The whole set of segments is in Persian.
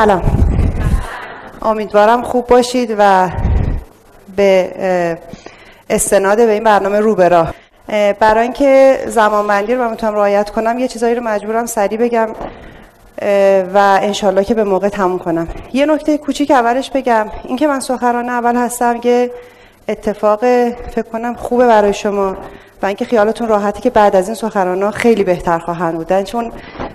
سلام. امیدوارم خوب باشید و به استناد به این برنامه رو براه برای اینکه زمان بندی رو من می‌تونم رعایت کنم یه چیزایی رو مجبورم سریع بگم و انشالله که به موقع تموم کنم. یه نکته کوچیک اولش بگم. اینکه من سخران اول هستم که اتفاق فکر کنم خوبه برای شما و اینکه خیالتون راحتی که بعد از این سخنران‌ها خیلی بهتر خواهند بودن. چون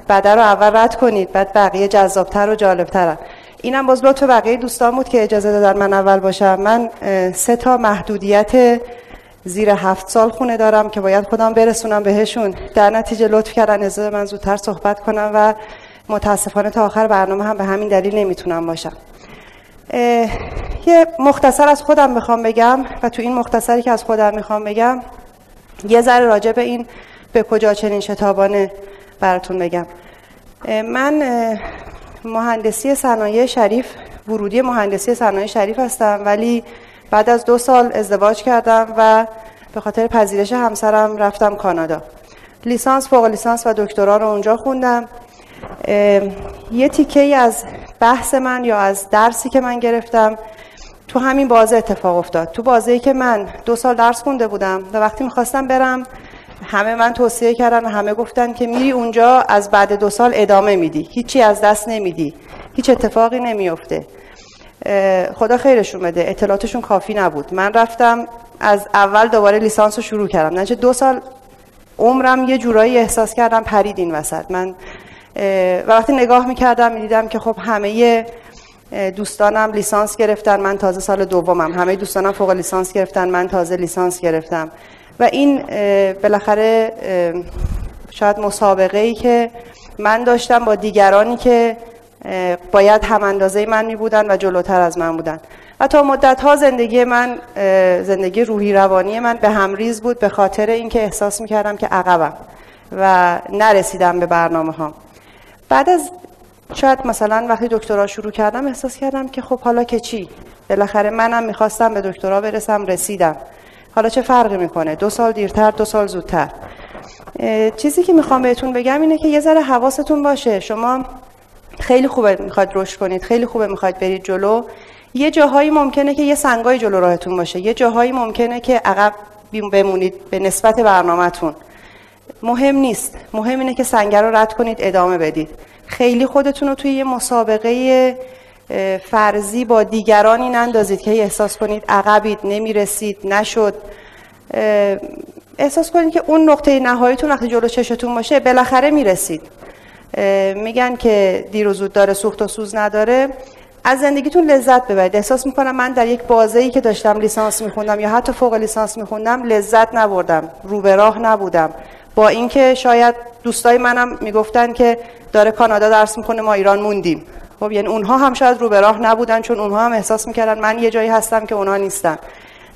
بعد رو اول رد کنید بعد بقیه جذابتر و جالبترن اینم باز لطف بقیه دوستان بود که اجازه دادن من اول باشم. من سه تا محدودیت زیر هفت سال خونه دارم که باید خودم برسونم بهشون. در نتیجه لطف کردن از من زودتر صحبت کنم و متاسفانه تا آخر برنامه هم به همین دلیل نمی‌تونم باشم. یه مختصر از خودم می‌خوام بگم و تو این مختصری که از خودم می‌خوام بگم یه ذره راجع به این به کجا چنین شتابانه براتون بگم. من مهندسی صنایع شریف ورودی مهندسی صنایع شریف هستم ولی بعد از دو سال ازدواج کردم و به خاطر پذیرش همسرم رفتم کانادا. لیسانس فوق لیسانس و دکترا رو اونجا خوندم. یه تیکه ای از بحث من یا از درسی که من گرفتم تو همین بازه اتفاق افتاد. تو بازه که من دو سال درس خونده بودم و وقتی می‌خواستم برم همه من توصیه کردن همه گفتن که میری اونجا از بعد دو سال ادامه میدی. هیچی از دست نمیدی. هیچ اتفاقی نمیفته خدا خیرشون بده. اطلاعاتشون کافی نبود. من رفتم از اول دوباره لیسانس رو شروع کردم. نچه دو سال عمرم یه جورایی احساس کردم پرید این وسط. من و وقتی نگاه می‌کردم می‌دیدم که خب همه دوستانم لیسانس گرفتن. من تازه سال دومم. همه دوستانم فوق لیسانس گرفتن. من تازه لیسانس گرفتم. و این بالاخره شاید مسابقه ای که من داشتم با دیگرانی که باید هم اندازه من می بودن و جلوتر از من بودن. و تا مدت ها زندگی من زندگی روحی روانی من به همریز بود به خاطر اینکه احساس می کردم که عقبم و نرسیدم به برنامه ها بعد از شاید مثلا وقتی دکترا شروع کردم احساس کردم که خب حالا که چی؟ بالاخره منم می‌خواستم به دکترا برسم رسیدم. حالا چه فرقی می‌کنه؟ دو سال دیرتر دو سال زودتر. چیزی که می‌خوام بهتون بگم اینه که یه ذره حواستون باشه. شما خیلی خوبه می‌خواد رشد کنید خیلی خوبه می‌خواد برید جلو. یه جاهایی ممکنه که یه سنگای جلو راهتون باشه. یه جاهایی ممکنه که عقب بمونید به نسبت برنامهتون. مهم نیست. مهم اینه که سنگر رو رد کنید ادامه بدید. خیلی خودتون رو توی یه مسابقه فرضی با دیگرانی نندازید که احساس کنید عقبید نمی‌رسید نشد. احساس کنید که اون نقطه نهاییتون وقتی جلو چشتون باشه بالاخره می‌رسید. میگن که دیر و زود داره سوخت و سوز نداره. از زندگیتون لذت ببرید. احساس می‌کنم من در یک بازه ای که داشتم لیسانس میخوندم یا حتی فوق لیسانس میخوندم لذت نبردم. رو به راه نبودم. با اینکه شاید دوستای منم می‌گفتن که داره کانادا درس می‌کنه ما ایران موندیم. خب یعنی اونها هم شاید رو به راه نبودن چون اونها هم احساس می‌کردن من یه جایی هستم که اونها نیستن.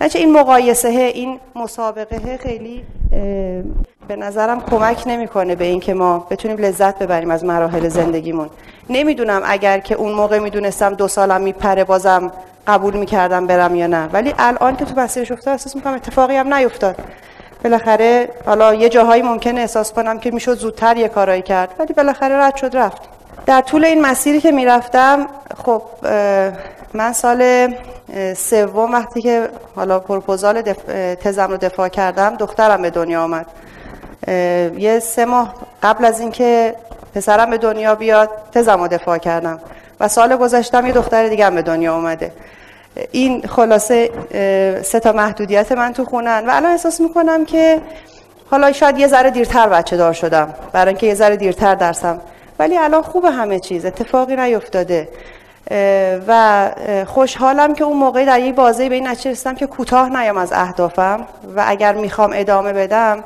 نچه این مقایسه این مسابقه خیلی به نظرم کمک نمی‌کنه به اینکه ما بتونیم لذت ببریم از مراحل زندگیمون. نمی‌دونم اگر که اون موقع می‌دونستم دو سالم میپره بازم قبول می‌کردم برم یا نه. ولی الان که تو مسیرش افتاد احساس می‌کنم اتفاقی هم نیفتاد. بالاخره حالا یه جاهایی ممکنه احساس کنم که می‌شد زودتر یه کارایی کرد ولی بالاخره رد شد رفت. در طول این مسیری که می‌رفتم خب من سال سوم وقتی که حالا پروپوزال تزم رو دفاع کردم دخترم به دنیا آمد. یه سه ماه قبل از اینکه پسرم به دنیا بیاد تزم رو دفاع کردم و سال گذشتم یه دختر دیگه به دنیا اومده. این خلاصه سه تا محدودیت من تو خونن و الان احساس می‌کنم که حالا شاید یه ذره دیرتر بچه دار شدم. برای اینکه یه ذره دیرتر درسم. ولی الان خوب همه چیز اتفاقی نیفتاده. و خوشحالم که اون موقعی در یک بازی به این نتیجه که کوتاه نیام از اهدافم و اگر می‌خوام ادامه بدم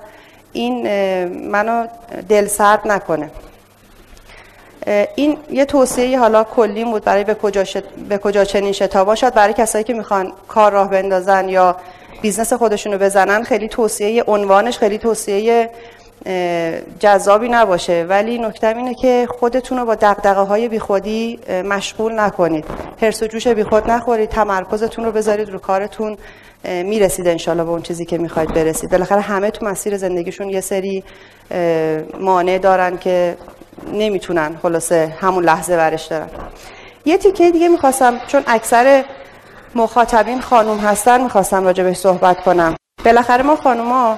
این منو دل سرد نکنه. این یه توصیه حالا کلی بود برای به کجا, به کجا چنین شتابان شد برای کسایی که می‌خوان کار راه بندازن یا business خودشونو بزنن خیلی توصیه عنوانش خیلی توصیه جذابی نباشه. ولی نکته اینه که خودتون رو با دغدغه های بیخودی مشغول نکنید. حرص و جوش بیخود نخورید. تمرکزتون رو بذارید رو کارتون. می‌رسید انشالله به اون چیزی که می‌خواید برسید. بالاخره همه تو مسیر زندگیشون یه سری مانع دارن که نمی‌تونن خلاصه همون لحظه ورش دارن. یه تیکه دیگه می‌خواستم چون اکثر مخاطبین خانوم هستن می‌خواستم راجع صحبت کنم. بالاخره ما خانوما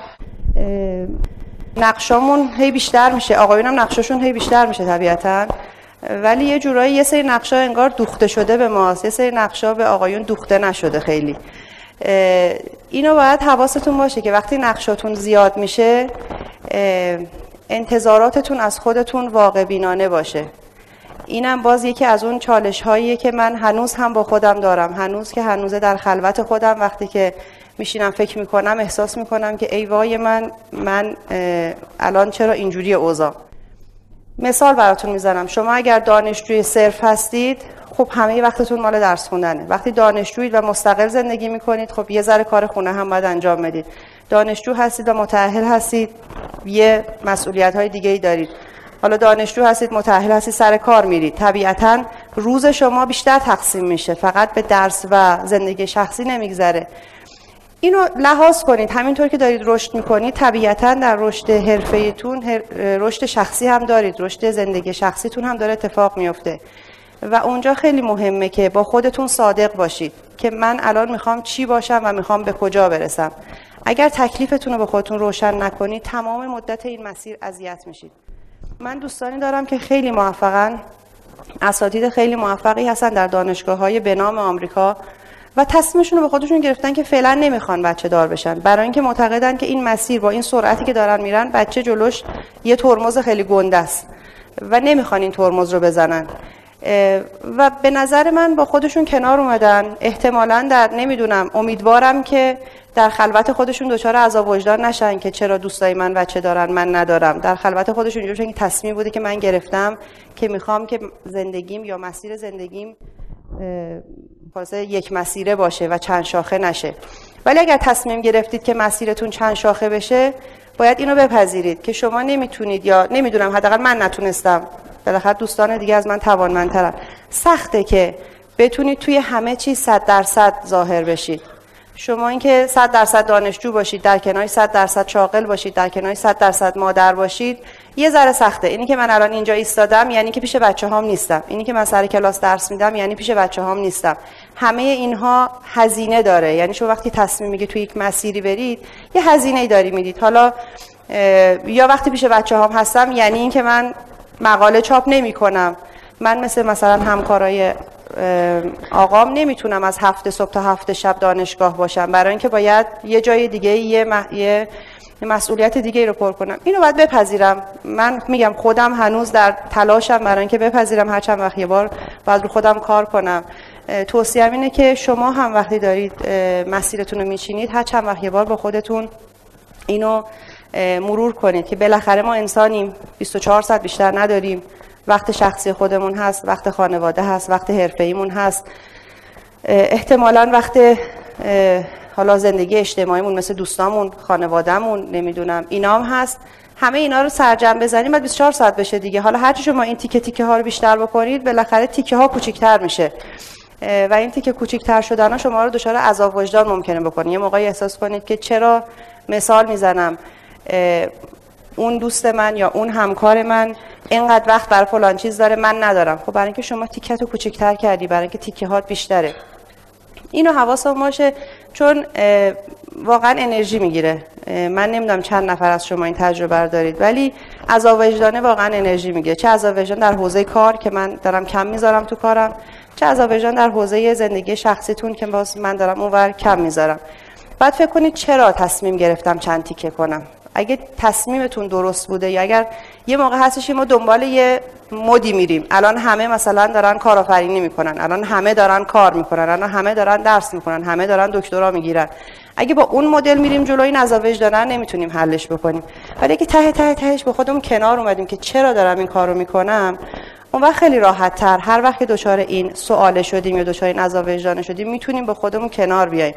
نقشامون هی بیشتر میشه. آقایون هم نقشاشون هی بیشتر میشه طبیعتا. ولی یه جورایی یه سری نقشا انگار دوخته شده به ماست. یه سری نقشا به آقایون دوخته نشده خیلی. اینو باید حواستون باشه که وقتی نقشاتون زیاد میشه انتظاراتتون از خودتون واقع بینانه باشه. اینم باز یکی از اون چالش هاییه که من هنوز هم با خودم دارم. هنوز که هنوز در خلوت خودم وقتی که میشینم فکر می‌کنم احساس می‌کنم که ای وای من من الان چرا اینجوری اوضاع؟ مثال براتون می‌زنم. شما اگر دانشجوی صرف هستید خب همه وقتتون مال درس خوندنه. وقتی دانشجویید و مستقل زندگی می‌کنید خب یه ذره کار خونه هم باید انجام بدید. دانشجو هستید و متأهل هستید یه مسئولیت های دیگه ای دارید. حالا دانشجو هستید متأهل هستید سر کار میرید. طبیعتا روز شما بیشتر تقسیم میشه. فقط به درس و زندگی شخصی نمیگذره. اینو لحاظ کنید. همینطور که دارید رشد می‌کنید طبیعتا در رشد حرفه‌ایتون رشد شخصی هم دارید. رشد زندگی شخصیتون هم داره اتفاق میفته و اونجا خیلی مهمه که با خودتون صادق باشید که من الان می‌خوام چی باشم و می‌خوام به کجا برسم. اگر تکلیفتون رو به خودتون روشن نکنید تمام مدت این مسیر اذیت میشید. من دوستانی دارم که خیلی موفقن. اساتید خیلی موفقی هستن در دانشگاه های به نام آمریکا. و تصمیمشون رو به خودشون گرفتن که فعلا نمی‌خوان بچه دار بشن. برای اینکه معتقدن که این مسیر با این سرعتی که دارن میرن بچه جلوش یه ترمز خیلی گنده است و نمی‌خوان این ترمز رو بزنن. و به نظر من با خودشون کنار اومدن. احتمالا در نمی‌دونم امیدوارم که در خلوت خودشون دچار عذاب وجدان نشن که چرا دوستای من بچه دارن من ندارم. در خلوت خودشون اینجوری که تصمیم بوده که من گرفتم که می‌خوام که زندگیم یا مسیر زندگیم یک مسیره باشه و چند شاخه نشه. ولی اگر تصمیم گرفتید که مسیرتون چند شاخه بشه باید اینو بپذیرید که شما نمی‌تونید یا نمی‌دونم حداقل من نتونستم. بالاخره دوستان دیگه از من توانمندترن. سخته که بتونید توی همه چیز صد درصد ظاهر بشید. شما اینکه 100 درصد دانشجو باشید در کنار 100 درصد شاغل باشید در کنار 100 درصد مادر باشید یه ذره سخته. اینی که من الان اینجا ایستادم یعنی که پیش بچه هام نیستم. اینی که من سر کلاس درس میدم یعنی پیش بچه هام نیستم. همه اینها هزینه داره. یعنی شما وقتی تصمیم میگی توی یک مسیری برید یه هزینه ای داری می‌دید. حالا یا وقتی پیش بچه هام هستم یعنی اینکه من مقاله چاپ نمی کنم من مثل مثلا همکارای آقام نمی‌تونم از هفته صبح تا هفته شب دانشگاه باشم. برای اینکه باید یه جای دیگه یه, یه مسئولیت دیگه رو پر کنم. اینو باید بپذیرم. من میگم خودم هنوز در تلاشم برای اینکه بپذیرم. هر چند وقت یه بار باید رو خودم کار کنم. توصیه اینه که شما هم وقتی دارید مسیرتون رو میچینید هر چند وقت یه بار با خودتون اینو مرور کنید که بالاخره ما انسانیم. 24 ساعت بیشتر نداریم. وقت شخصی خودمون هست وقت خانواده هست وقت حرفه‌ایمون هست. احتمالا وقت حالا زندگی اجتماعیمون مثل دوستامون خانوادهمون نمی‌دونم اینا هم هست. همه اینا رو سرجم بزنیم بعد 24 ساعت بشه دیگه. حالا هرچی شما این تیکه تیکه ها رو بیشتر بکنید بالاخره تیکه ها کوچیک‌تر میشه. و این تیکه کوچیک‌تر شدن ها شما رو دچار عذاب وجدان ممکنه بکنه. یه موقعی احساس کنید که چرا مثال می‌زنم. اون دوست من یا اون همکار من اینقدر وقت برای فلان چیز داره من ندارم. خب برای اینکه شما تیکت رو کوچکتر کردی برای اینکه تیکه هات بیشتره. اینو حواسم باشه چون واقعا انرژی می‌گیره. من نمی‌دونم چند نفر از شما این تجربه رو دارید ولی از وجدانه واقعا انرژی می‌گیره. چه از وجدان در حوزه کار که من دارم کم می‌ذارم تو کارم چه از وجدان در حوزه زندگی شخصیتون که باز من دارم اونور کم می‌ذارم. بعد فکر کنید چرا تصمیم گرفتم چند تیکه کنم؟ اگه تصمیمتون درست بوده یا اگر یه موقع هستش ما دنبال یه مدی میریم. الان همه مثلا دارن کارآفرینی می‌کنن. الان همه دارن کار می‌کنن. الان همه دارن درس می‌کنن همه دارن دکترا می‌گیرن. اگه با اون مدل میریم جلوی این عذاب نمی‌تونیم حلش بکنیم. ولی اگه ته ته تهش به خودمون کنار اومدیم که چرا دارم این کارو می‌کنم اون وقت خیلی راحت تر هر وقت که دچار این سواله شدیم یا دچار این عذاب شدیم می‌تونیم به خودمون کنار بیایم.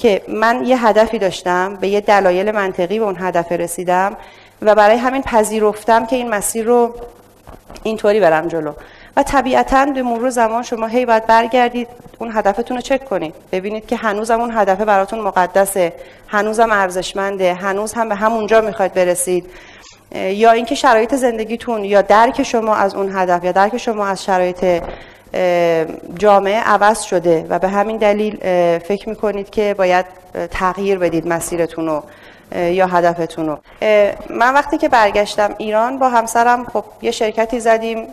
که من یه هدفی داشتم به یه دلایل منطقی به اون هدف رسیدم و برای همین پذیرفتم که این مسیر رو اینطوری برم جلو. و طبیعتا به مرور زمان شما هی باید برگردید اون هدفتون رو چک کنید. ببینید که هنوزم اون هدف براتون مقدسه هنوزم ارزشمنده هنوز هم به همونجا می‌خواید برسید. یا اینکه شرایط زندگیتون یا درک شما از اون هدف یا درک شما از شرایط جامعه عوض شده و به همین دلیل فکر می‌کنید که باید تغییر بدید مسیرتون رو یا هدفتون رو. من وقتی که برگشتم ایران با همسرم خب یه شرکتی زدیم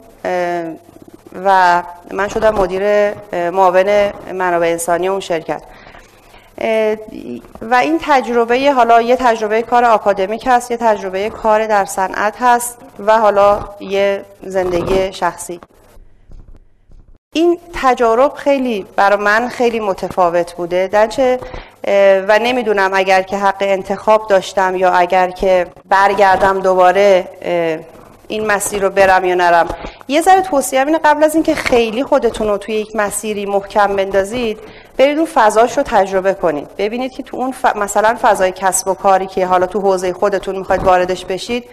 و من شدم مدیر معاون منابع انسانی اون شرکت. و این تجربه حالا یه تجربه کار آکادمیک هست یه تجربه کار در صنعت هست و حالا یه زندگی شخصی. این تجارب خیلی برای من خیلی متفاوت بوده. درچه و نمی‌دونم اگر که حق انتخاب داشتم یا اگر که برگردم دوباره این مسیر رو برم یا نرم. یه ذره توصیه اینه قبل از اینکه خیلی خودتون رو توی یک مسیری محکم بندازید برید اون فضاش رو تجربه کنید. ببینید که تو اون مثلا فضای کسب و کاری که حالا تو حوزه خودتون می‌خواید واردش بشید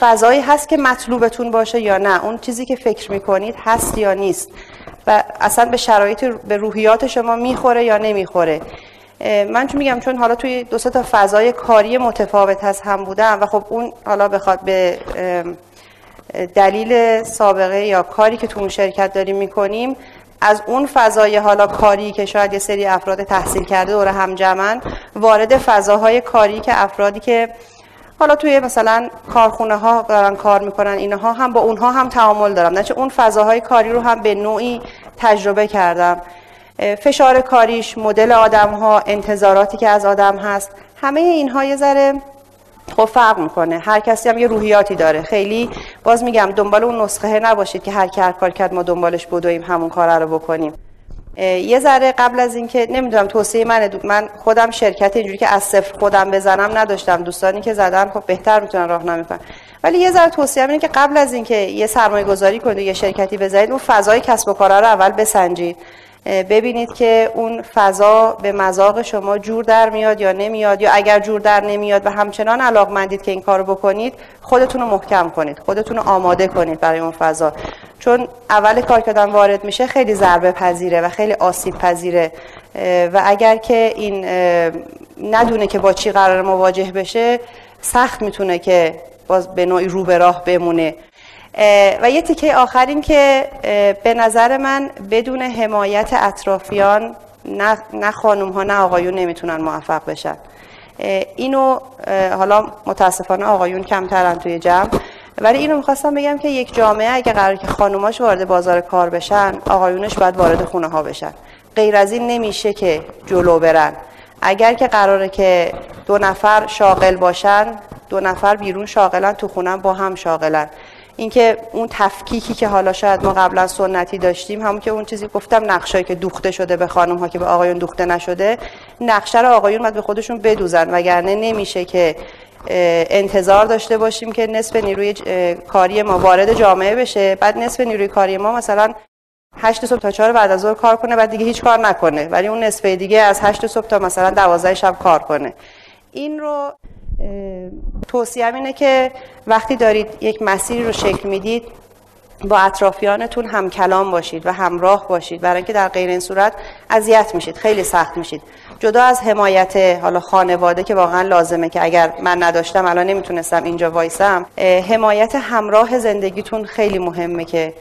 فضایی هست که مطلوبتون باشه یا نه. اون چیزی که فکر می‌کنید هست یا نیست. و اصلا به شرایط به روحیات شما می‌خوره یا نمی‌خوره. من چون میگم چون حالا توی دو تا فضای کاری متفاوت هست هم بودم و خب اون حالا بخواد به دلیل سابقه یا کاری که تو اون شرکت داریم می‌کنیم از اون فضای حالا کاری که شاید یه سری افراد تحصیل کرده دور هم جمعن وارد فضاهای کاری که افرادی که حالا توی مثلا کارخونه ها دارن کار می‌کنن اینها هم با اونها هم تعامل دارم. نچه اون فضاهای کاری رو هم به نوعی تجربه کردم. فشار کاریش مدل آدم ها انتظاراتی که از آدم هست همه اینها یه ذره خب فرق می‌کنه. هر کسی هم یه روحیاتی داره. خیلی باز میگم دنبال اون نسخه نباشید که هر کار کرد ما دنبالش بدویم همون کار رو بکنیم. یه ذره قبل از اینکه نمی‌دونم توصیه منه. من خودم شرکت اینجوری که از صفر خودم بزنم نداشتم. دوستانی که زدن خب بهتر می‌تونن راهنمایی کنن. ولی یه ذره توصیه اینه که قبل از اینکه یه سرمایه گذاری کنید یه شرکتی بزنید اون فضای کسب و کارا رو اول بسنجید. ببینید که اون فضا به مذاق شما جور در میاد یا نمیاد یا اگر جور در نمیاد و همچنان علاقمندید که این کارو بکنید خودتون رو محکم کنید خودتون رو آماده کنید برای اون فضا. چون اول کار که وارد میشه خیلی ضربه پذیره و خیلی آسیب پذیره و اگر که این ندونه که با چی قرار مواجه بشه سخت می‌تونه که باز به نوعی رو به راه بمونه. و یه تیکه آخر این که به نظر من بدون حمایت اطرافیان نه, نه خانوم ها نه آقایون نمی‌تونن موفق بشن. اینو حالا متاسفانه آقایون کمترن توی جمع. ولی اینو می‌خواستم بگم که یک جامعه اگه قرار که خانوماش وارد بازار کار بشن آقایونش باید وارد خونه ها بشن. غیر از این نمیشه که جلو برن. اگر که قراره که دو نفر شاغل باشن دو نفر بیرون شاغلن تو خونم با هم شاغلن. اینکه اون تفکیکی که حالا شاید ما قبلا سنتی داشتیم همون که اون چیزی گفتم نقشایی که دوخته شده به خانم ها که به آقایون دوخته نشده نقشه رو آقایون باید به خودشون بدوزن. وگرنه نمیشه که انتظار داشته باشیم که نصف نیروی کاری ما وارد جامعه بشه. بعد نصف نیروی کاری ما مثلا هشت صبح تا چهار بعد از ظهر کار کنه بعد دیگه هیچ کار نکنه. ولی اون نصف دیگه از هشت صبح تا مثلا دوازده شب کار کنه. این رو توصیه اینه که وقتی دارید یک مسیری رو شکل می‌دید با اطرافیانتون هم کلام باشید و همراه باشید. برای اینکه در غیر این صورت اذیت میشید خیلی سخت میشید. جدا از حمایت حالا خانواده که واقعا لازمه که اگر من نداشتم الان نمی‌تونستم اینجا وایسم حمایت همراه زندگیتون خیلی مهمه که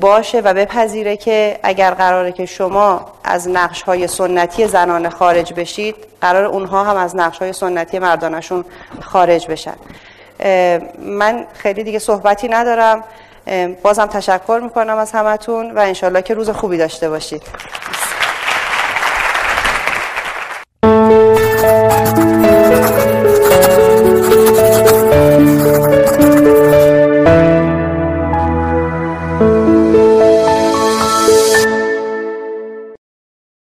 باشه و بپذیره که اگر قراره که شما از نقش های سنتی زنان خارج بشید قرار اونها هم از نقش های سنتی مردانشون خارج بشن. من خیلی دیگه صحبتی ندارم. بازم تشکر می‌کنم از همتون و انشالله که روز خوبی داشته باشید.